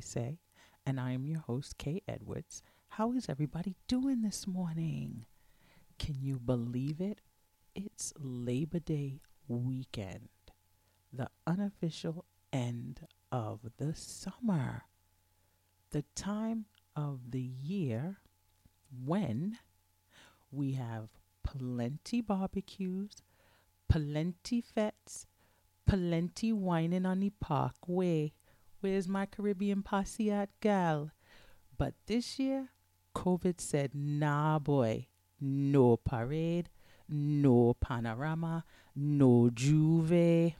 Say? And I am your host, Kay Edwards. How is everybody doing this morning? Can you believe it? It's Labor Day weekend, the unofficial end of the summer, the time of the year when we have plenty barbecues, plenty fetes, plenty wining on the parkway. Where's my Caribbean posse at, gal? But this year, COVID said, nah, boy, no parade, no panorama, no J'ouvert.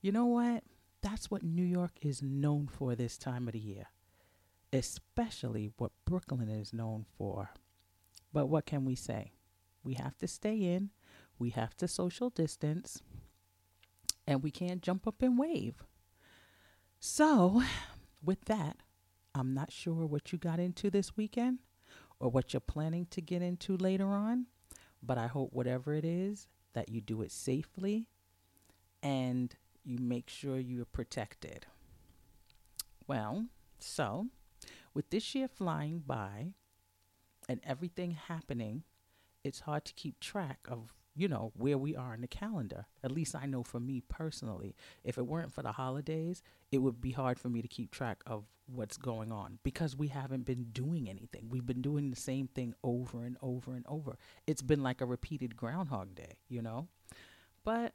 You know what? That's what New York is known for this time of the year, especially what Brooklyn is known for. But what can we say? We have to stay in, we have to social distance, and we can't jump up and wave. So, with that, I'm not sure what you got into this weekend or what you're planning to get into later on, but I hope whatever it is that you do it safely and you make sure you're protected. Well, so with this year flying by and everything happening, it's hard to keep track of, you know, where we are in the calendar. At least I know for me personally. If it weren't for the holidays, it would be hard for me to keep track of what's going on because we haven't been doing anything. We've been doing the same thing over and over and over. It's been like a repeated Groundhog Day, you know? But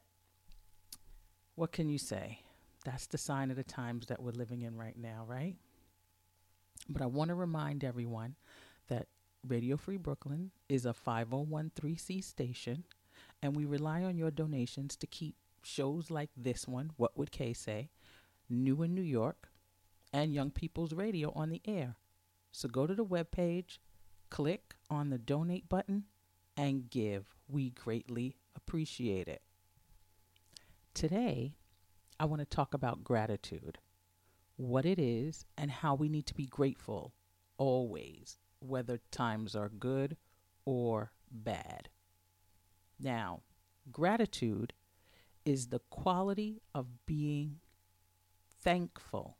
what can you say? That's the sign of the times that we're living in right now, right? But I want to remind everyone that Radio Free Brooklyn is a 5013C station, and we rely on your donations to keep shows like this one, What Would Kay Say, New in New York, and Young People's Radio on the air. So go to the webpage, click on the donate button, and give. We greatly appreciate it. Today, I want to talk about gratitude, what it is, and how we need to be grateful always, whether times are good or bad. Now, gratitude is the quality of being thankful,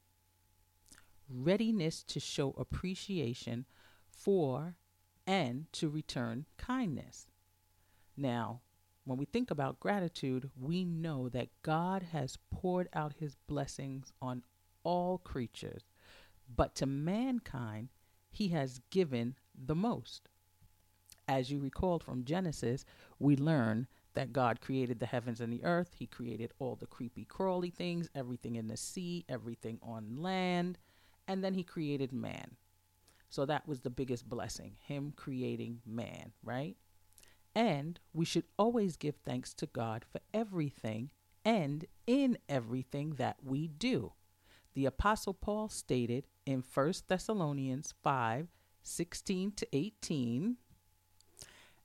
readiness to show appreciation for and to return kindness. Now, when we think about gratitude, we know that God has poured out his blessings on all creatures, but to mankind, he has given the most. As you recalled from Genesis, we learn that God created the heavens and the earth. He created all the creepy crawly things, everything in the sea, everything on land, and then he created man. So that was the biggest blessing, him creating man, right? And we should always give thanks to God for everything and in everything that we do. The Apostle Paul stated in 1 Thessalonians 5 16 to 18.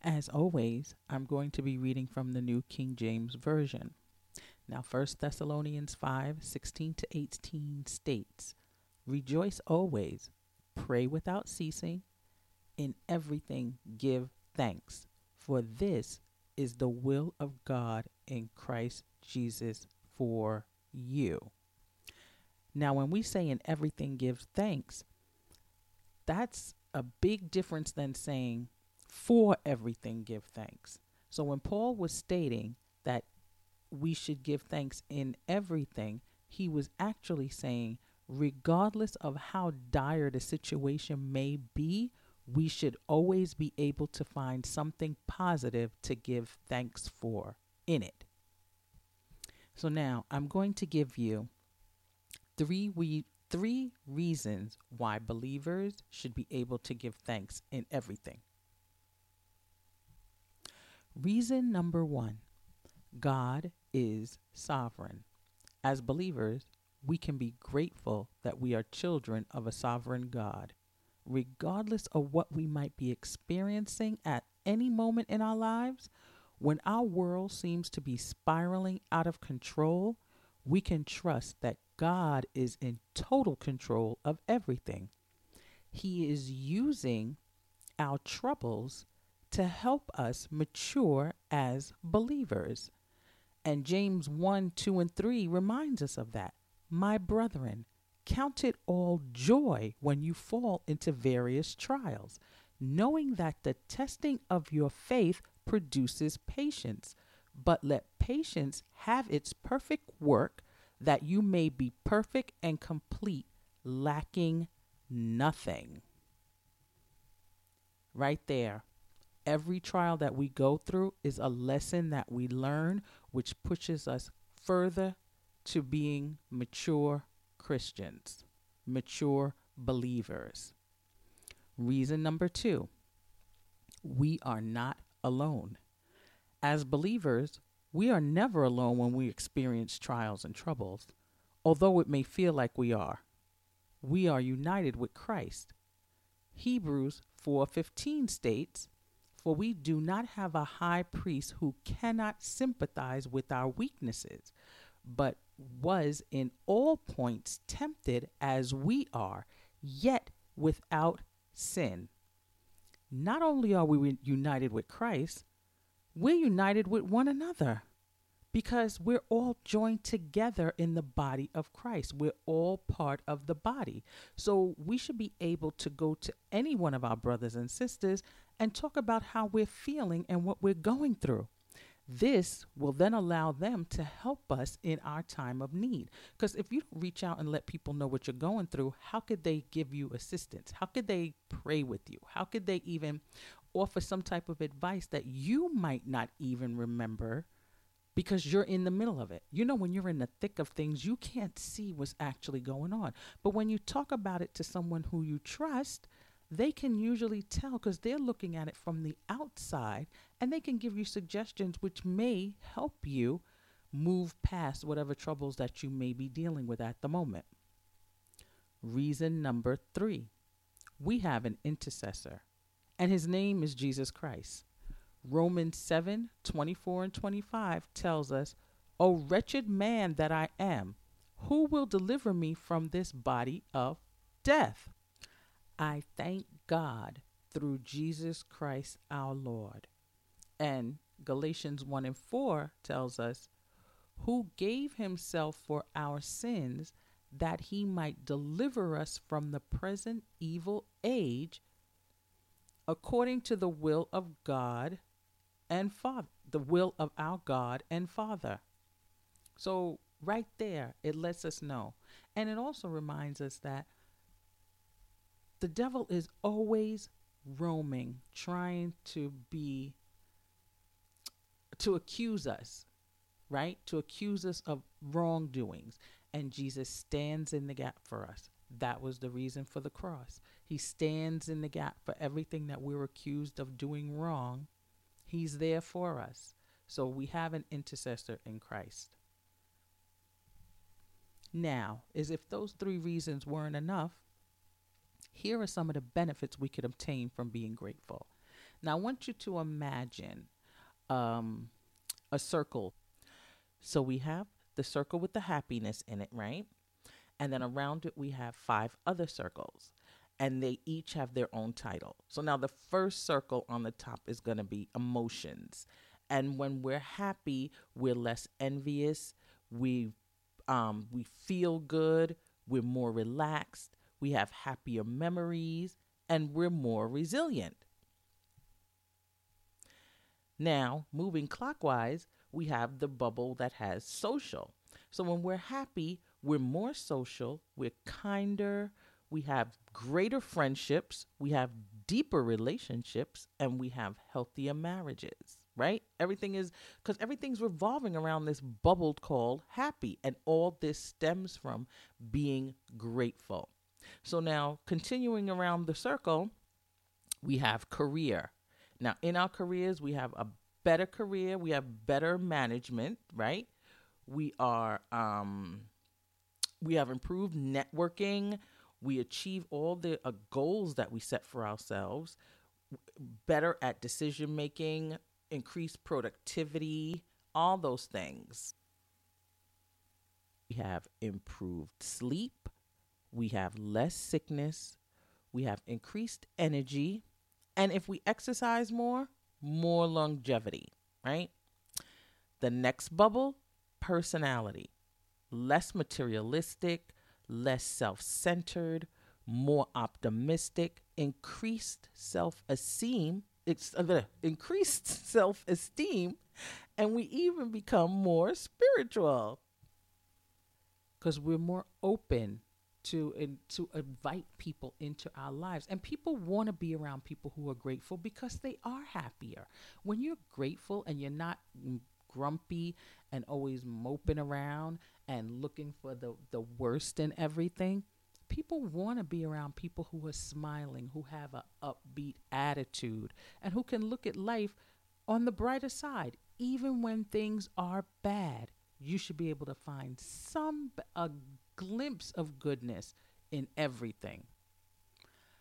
As always, I'm going to be reading from the New King James Version. Now, 1 Thessalonians 5 16 to 18 states, Rejoice always, pray without ceasing, in everything give thanks, for this is the will of God in Christ Jesus for you. Now, when we say in everything give thanks, that's a big difference than saying for everything give thanks. So when Paul was stating that we should give thanks in everything, he was actually saying, regardless of how dire the situation may be, we should always be able to find something positive to give thanks for in it. So now I'm going to give you three we three reasons why believers should be able to give thanks in everything. Reason number 1. God is sovereign. As believers, we can be grateful that we are children of a sovereign God. Regardless of what we might be experiencing at any moment in our lives, when our world seems to be spiraling out of control, we can trust that God is in total control of everything. He is using our troubles to help us mature as believers. And James 1, 2, and 3 reminds us of that. My brethren, count it all joy when you fall into various trials, knowing that the testing of your faith produces patience. But let patience have its perfect work, that you may be perfect and complete, lacking nothing. Right there. Every trial that we go through is a lesson that we learn, which pushes us further to being mature Christians, mature believers. Reason number two we are not alone. As believers, we are never alone when we experience trials and troubles, although it may feel like we are. We are united with Christ. Hebrews 4:15 states, "For we do not have a high priest who cannot sympathize with our weaknesses, but was in all points tempted as we are, yet without sin." Not only are we united with Christ, we're united with one another because we're all joined together in the body of Christ. We're all part of the body. So we should be able to go to any one of our brothers and sisters and talk about how we're feeling and what we're going through. This will then allow them to help us in our time of need. Because if you don't reach out and let people know what you're going through, how could they give you assistance? How could they pray with you? How could they even offer some type of advice that you might not even remember because you're in the middle of it. You know, when you're in the thick of things, you can't see what's actually going on. But when you talk about it to someone who you trust, they can usually tell because they're looking at it from the outside and they can give you suggestions which may help you move past whatever troubles that you may be dealing with at the moment. Reason number three we have an intercessor, and his name is Jesus Christ. Romans 7 24 and 25 tells us, O wretched man that I am, who will deliver me from this body of death? I thank God through Jesus Christ our Lord. And Galatians 1 and 4 tells us, who gave himself for our sins that he might deliver us from the present evil age according to the will of God and Father, the will of our God and Father. So, right there, it lets us know. And it also reminds us that the devil is always roaming, trying to be, to accuse us, right? To accuse us of wrongdoings. And Jesus stands in the gap for us. That was the reason for the cross. He stands in the gap for everything that we're accused of doing wrong. He's there for us. So we have an intercessor in Christ. Now, as if those three reasons weren't enough, here are some of the benefits we could obtain from being grateful. Now, I want you to imagine um, a circle. So we have the circle with the happiness in it, right? And then around it, we have five other circles, and they each have their own title. So now the first circle on the top is going to be emotions. And when we're happy, we're less envious. We um, we feel good. We're more relaxed. We have happier memories, and we're more resilient. Now, moving clockwise, we have the bubble that has social. So when we're happy, we're more social, we're kinder, we have greater friendships, we have deeper relationships and we have healthier marriages, right? Everything is because everything's revolving around this bubble called happy. And all this stems from being grateful. So now, continuing around the circle, we have career. Now, in our careers, we have a better career, we have better management, right? We are um we have improved networking, we achieve all the uh, goals that we set for ourselves, better at decision making, increased productivity, all those things. We have improved sleep, we have less sickness, we have increased energy, and if we exercise more, more longevity, right? The next bubble, personality. Less materialistic, less self centered, more optimistic, increased self esteem, it's uh, increased self esteem, and we even become more spiritual because we're more open to to invite people into our lives. And people want to be around people who are grateful because they are happier. When you're grateful and you're not mm, grumpy and always moping around and looking for the the worst in everything people want to be around people who are smiling who have a upbeat attitude and who can look at life on the brighter side. Even when things are bad you should be able to find some a glimpse of goodness in everything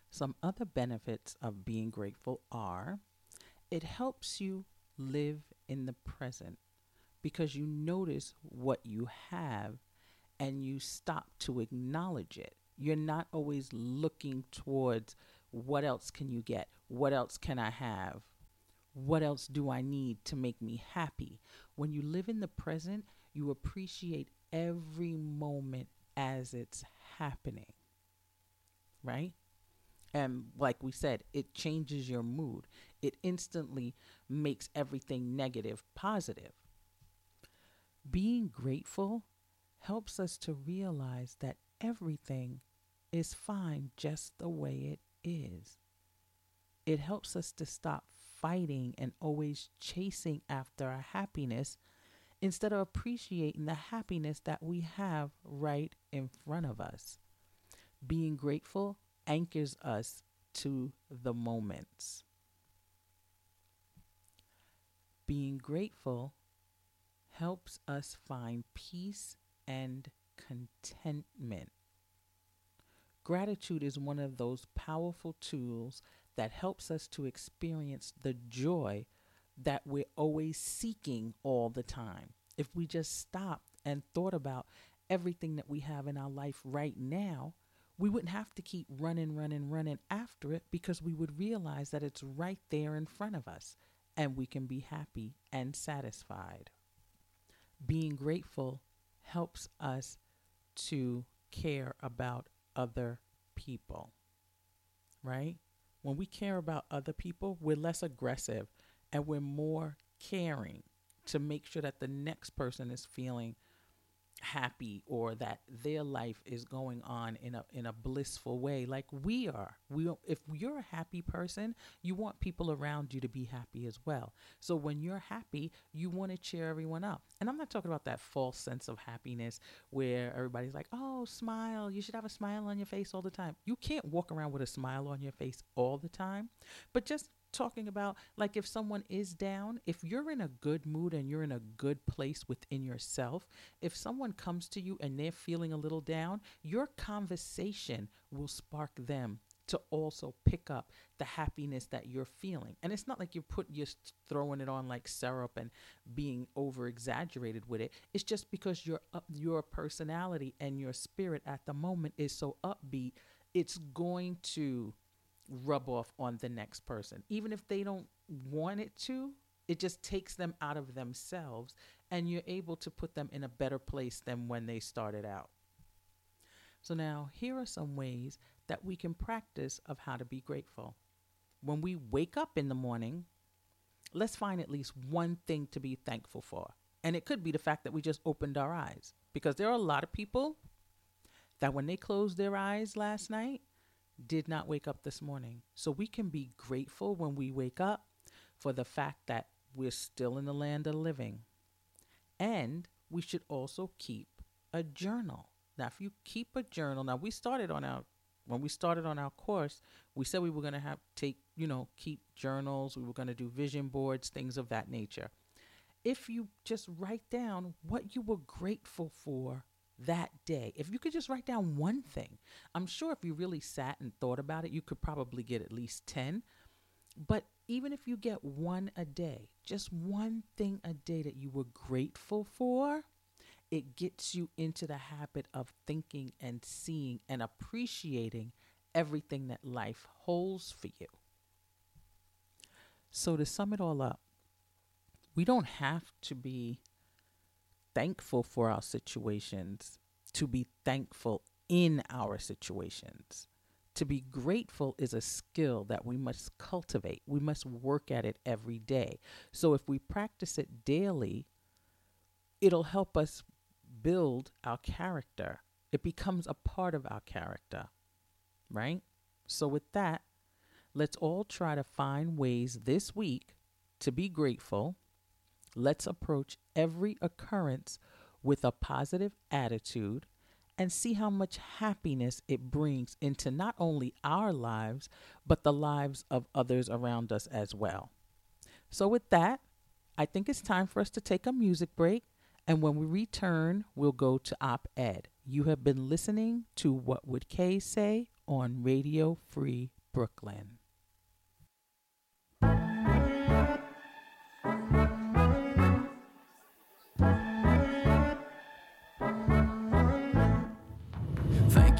some other benefits of being grateful are it helps you live in the present because you notice what you have and you stop to acknowledge it. You're not always looking towards what else can you get? What else can I have? What else do I need to make me happy? When you live in the present, you appreciate every moment as it's happening. Right? And like we said, it changes your mood. It instantly makes everything negative positive. Being grateful helps us to realize that everything is fine just the way it is. It helps us to stop fighting and always chasing after our happiness instead of appreciating the happiness that we have right in front of us. Being grateful anchors us to the moments. Being grateful helps us find peace and contentment. Gratitude is one of those powerful tools that helps us to experience the joy that we're always seeking all the time. If we just stopped and thought about everything that we have in our life right now, we wouldn't have to keep running, running, running after it because we would realize that it's right there in front of us and we can be happy and satisfied. Being grateful helps us to care about other people, right? When we care about other people, we're less aggressive and we're more caring to make sure that the next person is feeling happy or that their life is going on in a in a blissful way like we are. We if you're a happy person you want people around you to be happy as well. So when you're happy you want to cheer everyone up. And i'm not talking about that false sense of happiness where everybody's like oh smile. You should have a smile on your face all the time. You can't walk around with a smile on your face all the time but just talking about like if someone is down if you're in a good mood and you're in a good place within yourself if someone comes to you and they're feeling a little down your conversation will spark them to also pick up the happiness that you're feeling. And it's not like you're put you're throwing it on like syrup and being over exaggerated with it. It's just because your up your personality and your spirit at the moment is so upbeat it's going to rub off on the next person. Even if they don't want it to, it just takes them out of themselves and you're able to put them in a better place than when they started out. So now here are some ways that we can practice of how to be grateful. When we wake up in the morning, let's find at least one thing to be thankful for. And it could be the fact that we just opened our eyes because there are a lot of people that when they closed their eyes last night, did not wake up this morning. So we can be grateful when we wake up for the fact that we're still in the land of living. And we should also keep a journal. Now, if you keep a journal, now we started on our when we started on our course, we said we were going to have take, you know, keep journals, we were going to do vision boards, things of that nature. If you just write down what you were grateful for that day, if you could just write down one thing, I'm sure if you really sat and thought about it, you could probably get at least 10. But even if you get one a day, just one thing a day that you were grateful for, it gets you into the habit of thinking and seeing and appreciating everything that life holds for you. So, to sum it all up, we don't have to be thankful for our situations to be thankful in our situations. To be grateful is a skill that we must cultivate. We must work at it every day. So, if we practice it daily, it'll help us build our character. It becomes a part of our character, right? So, with that, let's all try to find ways this week to be grateful. Let's approach every occurrence with a positive attitude and see how much happiness it brings into not only our lives, but the lives of others around us as well. So, with that, I think it's time for us to take a music break. And when we return, we'll go to op ed. You have been listening to What Would Kay Say on Radio Free Brooklyn.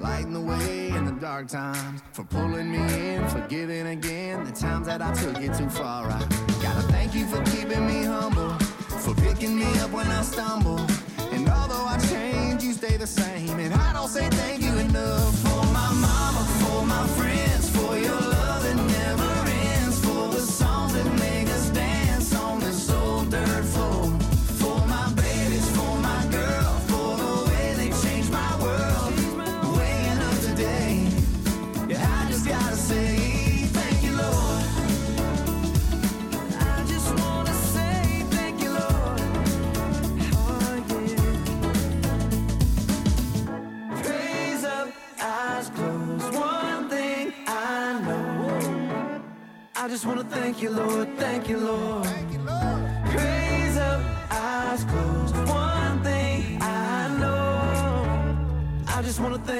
lighting the way in the dark times, for pulling me in, for giving again the times that I took it too far. I gotta thank you for keeping me humble, for picking me up when I stumble. And although I change, you stay the same. And I don't say thank you enough for my mama, for my friends,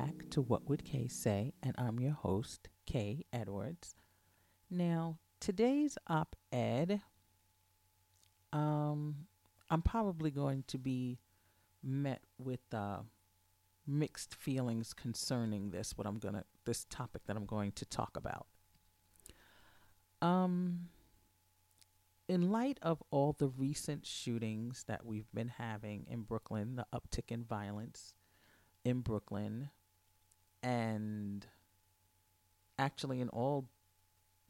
Back to What Would Kay Say? And I'm your host, Kay Edwards. Now, today's op ed, um, I'm probably going to be met with uh, mixed feelings concerning this, what I'm gonna, this topic that I'm going to talk about. Um, in light of all the recent shootings that we've been having in Brooklyn, the uptick in violence in Brooklyn, and actually in all,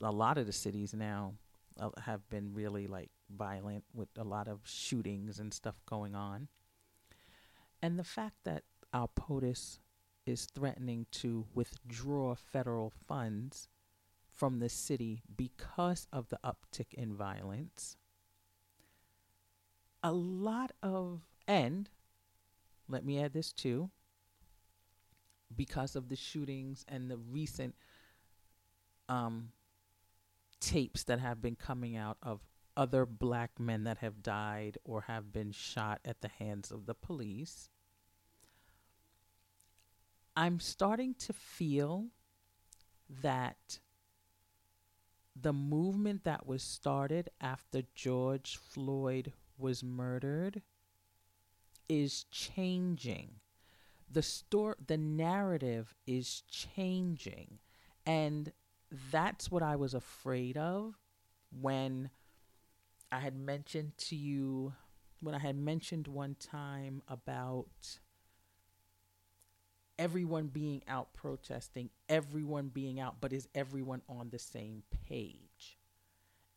a lot of the cities now uh, have been really like violent with a lot of shootings and stuff going on. And the fact that our POTUS is threatening to withdraw federal funds from the city because of the uptick in violence. A lot of, and let me add this too, because of the shootings and the recent um, tapes that have been coming out of other black men that have died or have been shot at the hands of the police. I'm starting to feel that the movement that was started after George Floyd was murdered is changing. The store the narrative is changing. And that's what I was afraid of when I had mentioned to you when I had mentioned one time about everyone being out protesting, everyone being out, but is everyone on the same page?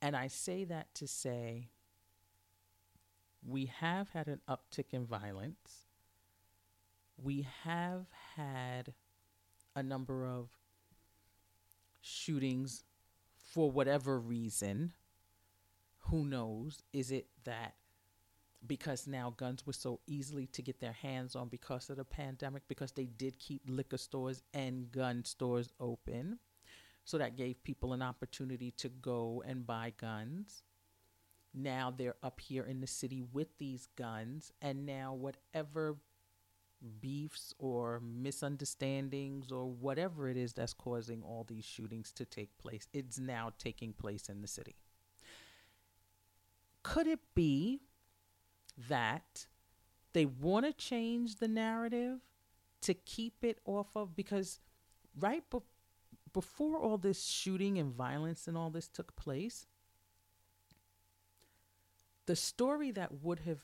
And I say that to say we have had an uptick in violence. We have had a number of shootings for whatever reason. Who knows? Is it that because now guns were so easily to get their hands on because of the pandemic, because they did keep liquor stores and gun stores open. So that gave people an opportunity to go and buy guns. Now they're up here in the city with these guns, and now whatever beefs or misunderstandings or whatever it is that's causing all these shootings to take place, it's now taking place in the city. Could it be that they want to change the narrative to keep it off of because right be- before all this shooting and violence and all this took place the story that would have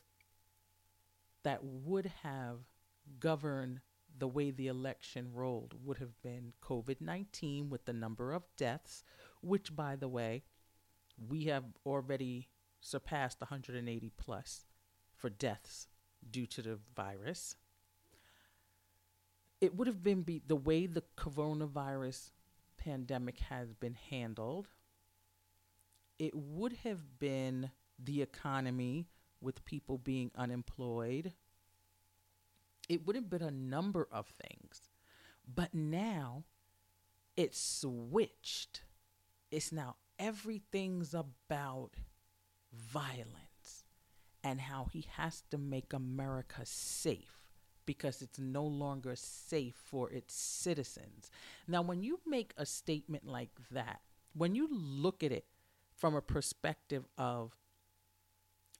that would have governed the way the election rolled would have been COVID-19 with the number of deaths which by the way we have already surpassed 180 plus for deaths due to the virus. It would have been be the way the coronavirus pandemic has been handled. It would have been the economy with people being unemployed. It would have been a number of things. But now it's switched. It's now everything's about violence and how he has to make America safe because it's no longer safe for its citizens. Now, when you make a statement like that, when you look at it from a perspective of,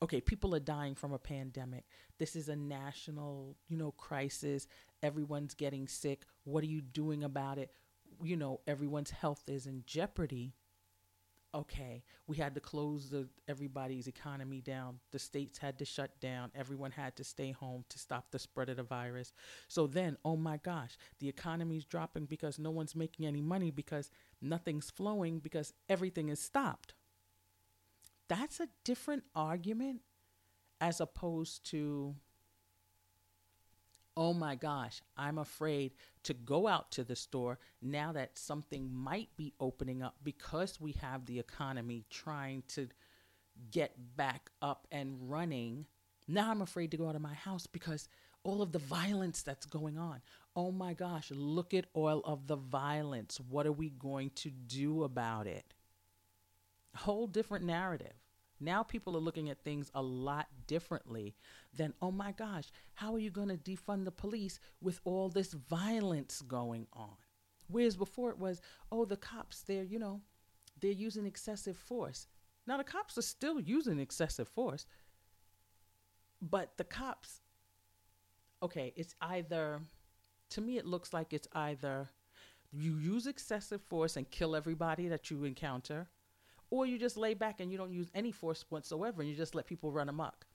okay, people are dying from a pandemic, this is a national, you know, crisis, everyone's getting sick, what are you doing about it? You know, everyone's health is in jeopardy okay, we had to close the everybody's economy down. The states had to shut down. Everyone had to stay home to stop the spread of the virus. So then, oh my gosh, the economy's dropping because no one's making any money because nothing's flowing because everything is stopped. That's a different argument as opposed to oh my gosh, I'm afraid to go out to the store now that something might be opening up because we have the economy trying to get back up and running. Now I'm afraid to go out of my house because all of the violence that's going on. Oh my gosh, look at all of the violence. What are we going to do about it? Whole different narrative. Now people are looking at things a lot differently than, oh my gosh, how are you going to defund the police with all this violence going on? Whereas before it was, oh, the cops, they're, you know, they're using excessive force. Now the cops are still using excessive force, but the cops, okay, it's either, to me, it looks like it's either you use excessive force and kill everybody that you encounter, or you just lay back and you don't use any force whatsoever and you just let people run amok.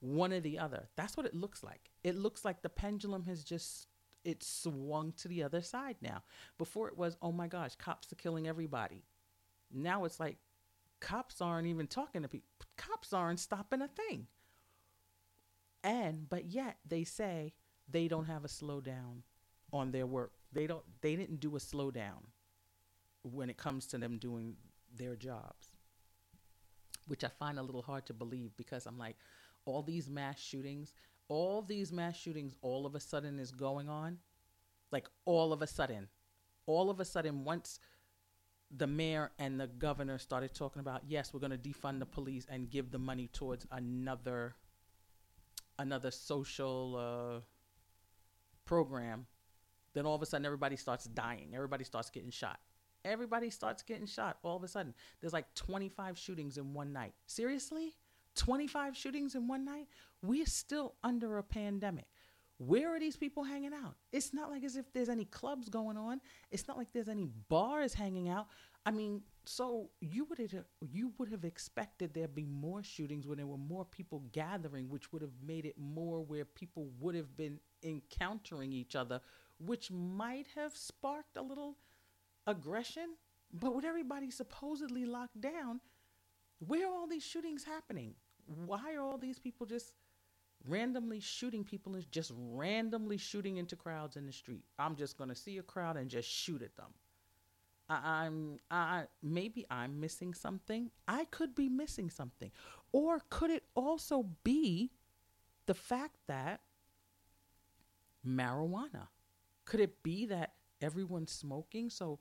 One or the other. That's what it looks like. It looks like the pendulum has just it swung to the other side now. Before it was, oh my gosh, cops are killing everybody. Now it's like cops aren't even talking to people. Cops aren't stopping a thing. And but yet they say they don't have a slowdown on their work. They don't they didn't do a slowdown when it comes to them doing their jobs. Which I find a little hard to believe because I'm like all these mass shootings, all these mass shootings all of a sudden is going on. Like all of a sudden. All of a sudden once the mayor and the governor started talking about yes we're going to defund the police and give the money towards another another social uh, program then all of a sudden everybody starts dying everybody starts getting shot everybody starts getting shot all of a sudden there's like 25 shootings in one night seriously 25 shootings in one night we're still under a pandemic where are these people hanging out? It's not like as if there's any clubs going on. It's not like there's any bars hanging out. I mean, so you would have you would have expected there'd be more shootings when there were more people gathering, which would have made it more where people would have been encountering each other, which might have sparked a little aggression. But with everybody supposedly locked down, where are all these shootings happening? Why are all these people just randomly shooting people and just randomly shooting into crowds in the street. I'm just gonna see a crowd and just shoot at them. I, I'm I maybe I'm missing something. I could be missing something, or could it also be the fact that marijuana? Could it be that everyone's smoking, so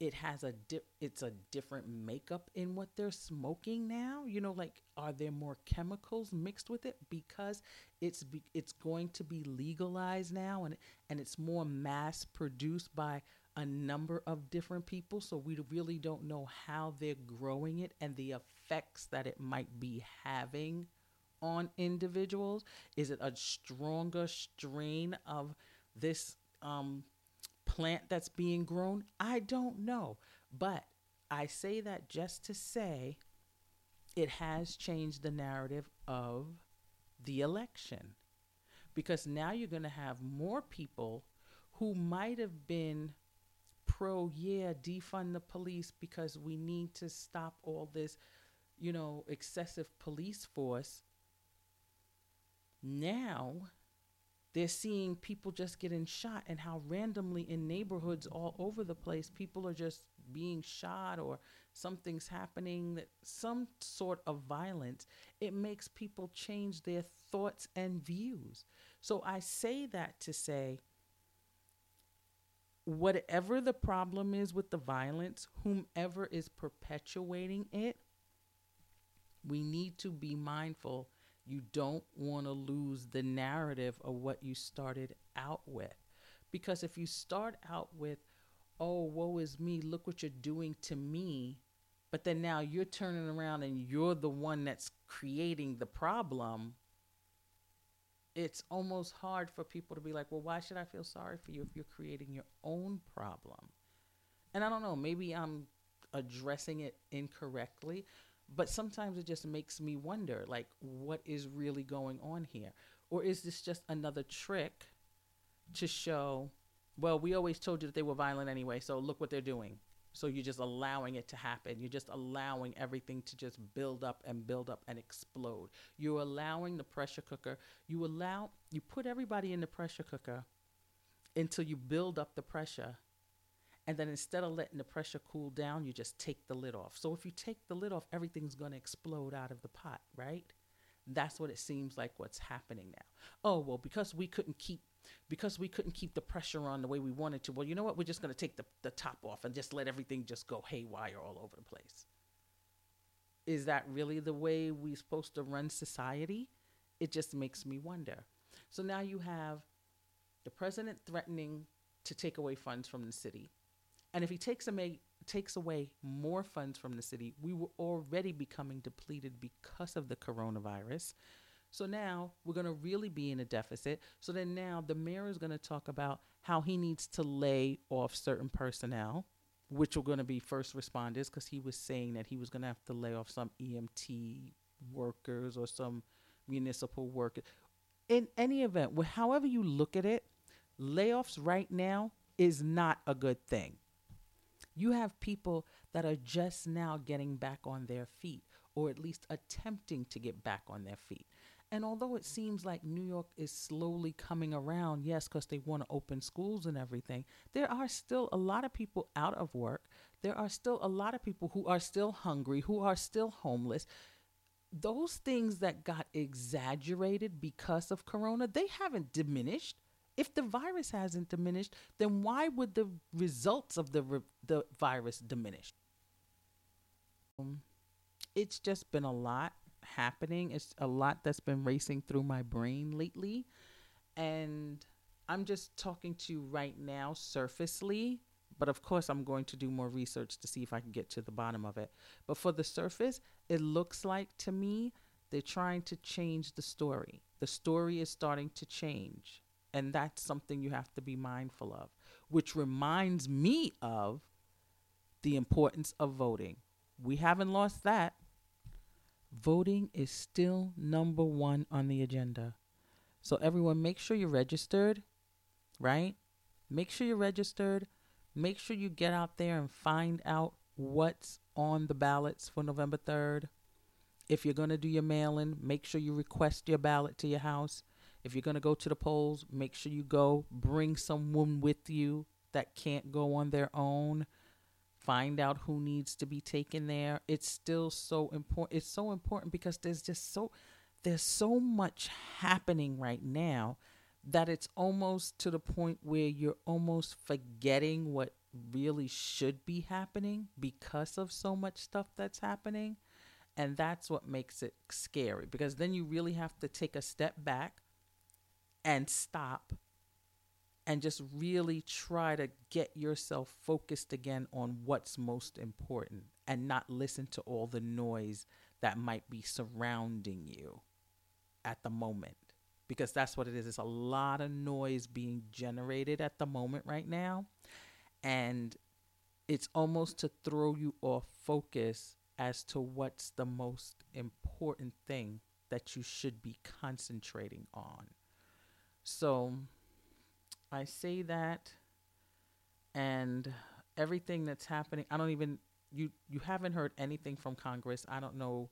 it has a di- it's a different makeup in what they're smoking now you know like are there more chemicals mixed with it? Because it's be- it's going to be legalized now and and it's more mass produced by a number of different people so we really don't know how they're growing it and the effects that it might be having on individuals. Is it a stronger strain of this um plant that's being grown? I don't know. But I say that just to say it has changed the narrative of the election. Because now you're going to have more people who might have been pro, yeah, defund the police because we need to stop all this, you know, excessive police force. Now they're seeing people just getting shot and how randomly in neighborhoods all over the place people are just being shot or something's happening that some sort of violence it makes people change their thoughts and views. So i say that to say whatever the problem is with the violence whomever is perpetuating it we need to be mindful you don't want to lose the narrative of what you started out with. Because if you start out with, oh, woe is me, look what you're doing to me, but then now you're turning around and you're the one that's creating the problem, it's almost hard for people to be like, well, why should I feel sorry for you if you're creating your own problem? And I don't know, maybe I'm addressing it incorrectly, but sometimes it just makes me wonder like what is really going on here? Or is this just another trick to show well we always told you that they were violent anyway so look what they're doing. So you're just allowing it to happen. You're just allowing everything to just build up and build up and explode. You're allowing the pressure cooker you allow you put everybody in the pressure cooker until you build up the pressure and then instead of letting the pressure cool down, you just take the lid off. So if you take the lid off, everything's going to explode out of the pot, right? That's what it seems like what's happening now. Oh, well, because we couldn't keep because we couldn't keep the pressure on the way we wanted to. Well, you know what? We're just going to take the, the top off and just let everything just go haywire all over the place. is that really the way we're supposed to run society? It just makes me wonder. So now you have the president threatening to take away funds from the city. And if he takes away takes away more funds from the city, we were already becoming depleted because of the coronavirus. So now we're going to really be in a deficit. So then now the mayor is going to talk about how he needs to lay off certain personnel, which are going to be first responders, because he was saying that he was going to have to lay off some EMT workers or some municipal workers. In any event, however you look at it, layoffs right now is not a good thing. You have people that are just now getting back on their feet, or at least attempting to get back on their feet. And although it seems like New York is slowly coming around, yes, because they want to open schools and everything, there are still a lot of people out of work. There are still a lot of people who are still hungry, who are still homeless. Those things that got exaggerated because of Corona, they haven't diminished. If the virus hasn't diminished, then why would the results of the the virus diminish? Um, it's just been a lot happening. It's a lot that's been racing through my brain lately, and I'm just talking to you right now surfacely. But of course, I'm going to do more research to see if I can get to the bottom of it. But for the surface, it looks like to me they're trying to change the story. The story is starting to change. And that's something you have to be mindful of, which reminds me of the importance of voting. We haven't lost that. Voting is still number one on the agenda. So, everyone, make sure you're registered, right? Make sure you're registered. Make sure you get out there and find out what's on the ballots for November 3rd. If you're going to do your mail in, make sure you request your ballot to your house. If you're going to go to the polls, make sure you go. Bring someone with you that can't go on their own. Find out who needs to be taken there. It's still so important. It's so important because there's just so there's so much happening right now that it's almost to the point where you're almost forgetting what really should be happening because of so much stuff that's happening. And that's what makes it scary because then you really have to take a step back and stop and just really try to get yourself focused again on what's most important and not listen to all the noise that might be surrounding you at the moment because that's what it is. It's a lot of noise being generated at the moment right now. And it's almost to throw you off focus as to what's the most important thing that you should be concentrating on. So I say that and everything that's happening, I don't even you you haven't heard anything from Congress. I don't know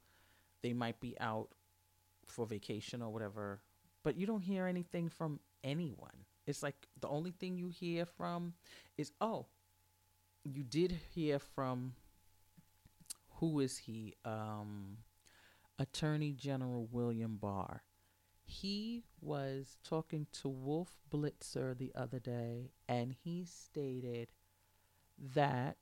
they might be out for vacation or whatever, but you don't hear anything from anyone. It's like the only thing you hear from is oh, you did hear from who is he? Um Attorney General William Barr. He was talking to Wolf Blitzer the other day, and he stated that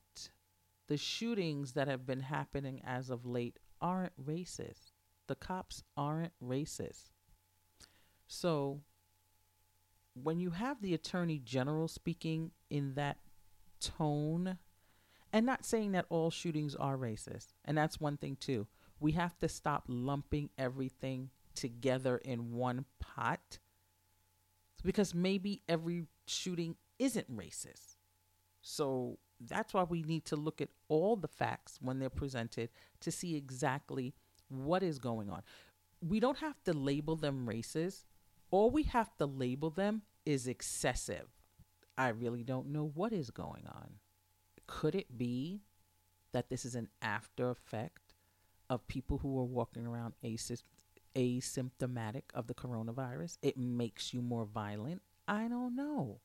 the shootings that have been happening as of late aren't racist. The cops aren't racist. So, when you have the Attorney General speaking in that tone, and not saying that all shootings are racist, and that's one thing too. We have to stop lumping everything together in one pot because maybe every shooting isn't racist. So that's why we need to look at all the facts when they're presented to see exactly what is going on. We don't have to label them racist. All we have to label them is excessive. I really don't know what is going on. Could it be that this is an after effect of people who are walking around asy- asymptomatic of the coronavirus? It makes you more violent. I don't know.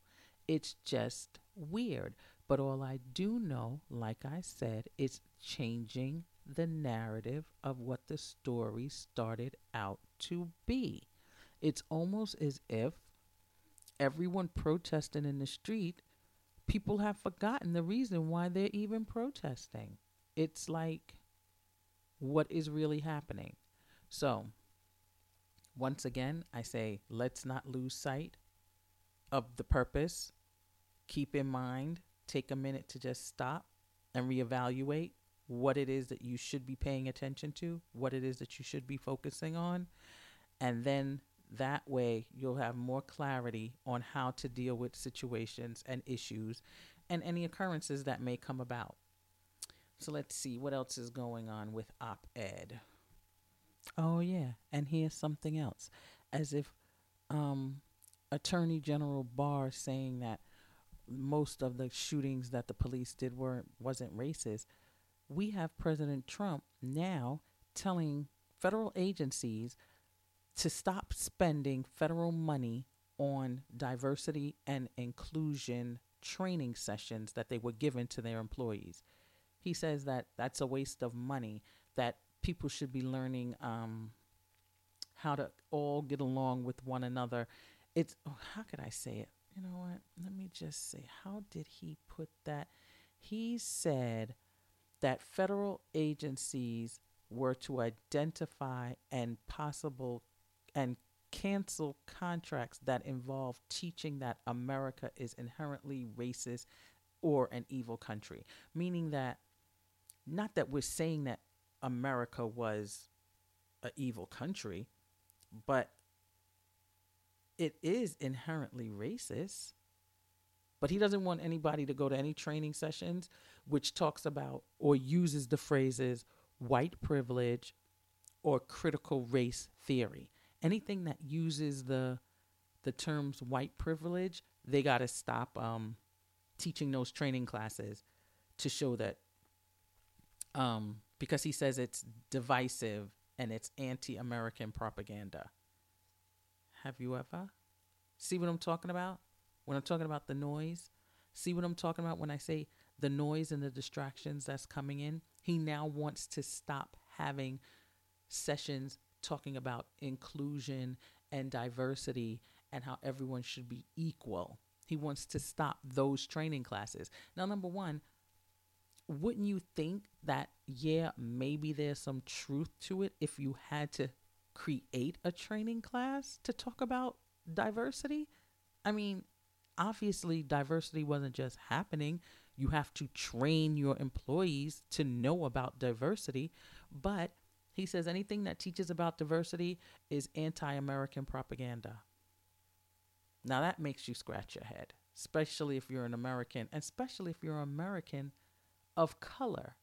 It's just weird. But all I do know, like I said, it's changing the narrative of what the story started out to be. It's almost as if everyone protesting in the street, people have forgotten the reason why they're even protesting. It's like what is really happening. So, once again, I say let's not lose sight of the purpose. Keep in mind, take a minute to just stop and reevaluate what it is that you should be paying attention to, what it is that you should be focusing on, and then that way you'll have more clarity on how to deal with situations and issues and any occurrences that may come about. So let's see what else is going on with op ed. Oh, yeah. And here's something else. As if um, Attorney General Barr saying that most of the shootings that the police did weren't wasn't racist. We have President Trump now telling federal agencies to stop spending federal money on diversity and inclusion training sessions that they were given to their employees. He says that that's a waste of money, that people should be learning um, how to all get along with one another. It's, oh, how could I say it? You know what? Let me just say, how did he put that? He said that federal agencies were to identify and possible and cancel contracts that involve teaching that America is inherently racist or an evil country. Meaning that, not that we're saying that America was an evil country, but it is inherently racist. But he doesn't want anybody to go to any training sessions which talks about or uses the phrases white privilege or critical race theory. Anything that uses the the terms white privilege, they got to stop um, teaching those training classes to show that um, because he says it's divisive and it's anti-American propaganda. Have you ever see what I'm talking about? When I'm talking about the noise, see what I'm talking about when I say the noise and the distractions that's coming in? He now wants to stop having sessions talking about inclusion and diversity and how everyone should be equal. He wants to stop those training classes. Now, number one, wouldn't you think that, yeah, maybe there's some truth to it if you had to create a training class to talk about diversity? I mean, obviously, diversity wasn't just happening. You have to train your employees to know about diversity. But he says anything that teaches about diversity is anti American propaganda. Now, that makes you scratch your head, especially if you're an American, especially if you're an American of color.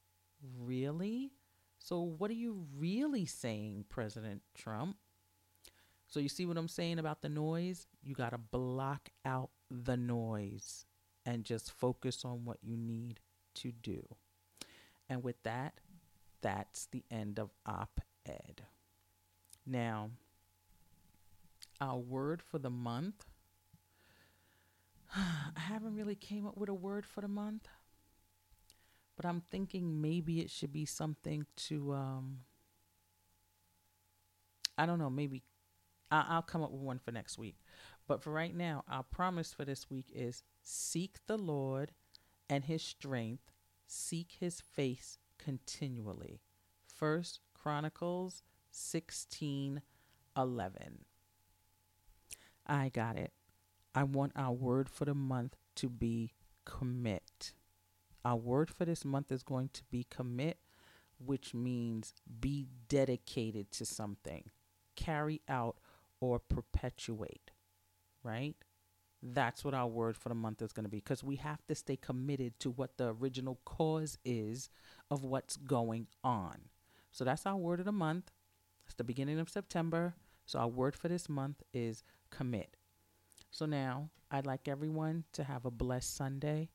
Really? So, what are you really saying, President Trump? So, you see what I'm saying about the noise? You got to block out the noise and just focus on what you need to do. And with that, that's the end of op ed. Now, our word for the month. I haven't really came up with a word for the month, but I'm thinking maybe it should be something to um I don't know, maybe I- I'll come up with one for next week. But for right now, our promise for this week is seek the Lord and his strength, seek his face continually. First Chronicles 16 11. I got it. I want our word for the month to be commit. Our word for this month is going to be commit, which means be dedicated to something, carry out, or perpetuate, right? That's what our word for the month is going to be because we have to stay committed to what the original cause is of what's going on. So that's our word of the month. It's the beginning of September. So our word for this month is commit. So now I'd like everyone to have a blessed Sunday.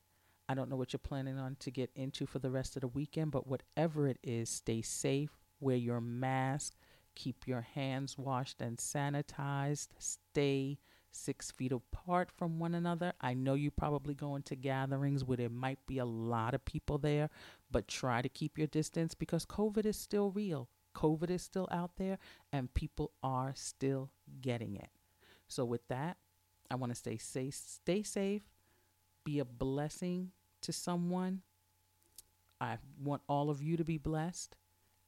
I don't know what you're planning on to get into for the rest of the weekend, but whatever it is, stay safe, wear your mask, keep your hands washed and sanitized, stay six feet apart from one another. I know you probably go into gatherings where there might be a lot of people there, but try to keep your distance because COVID is still real. COVID is still out there and people are still getting it. So with that, I want to stay safe, stay safe, be a blessing to someone. I want all of you to be blessed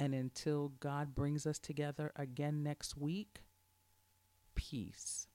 And until God brings us together again next week, peace.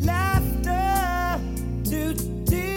Laughter to tears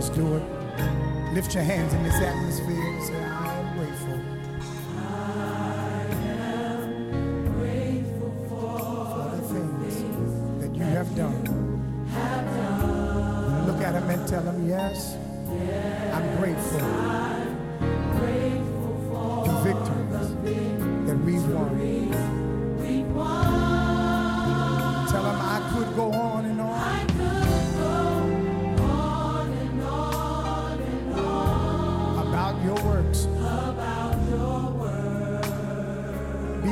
us do it. Lift your hands in this atmosphere and say, I am grateful I am Grateful for for the things that you have done. Look at them and tell them, yes, I'm grateful grateful for the victories that we've won.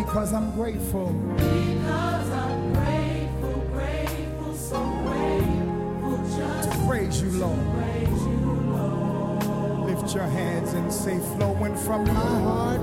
Because I'm grateful. Because I'm grateful, grateful, so grateful just to praise you, Lord. praise you, Lord. Lift your hands and say, flowing from my heart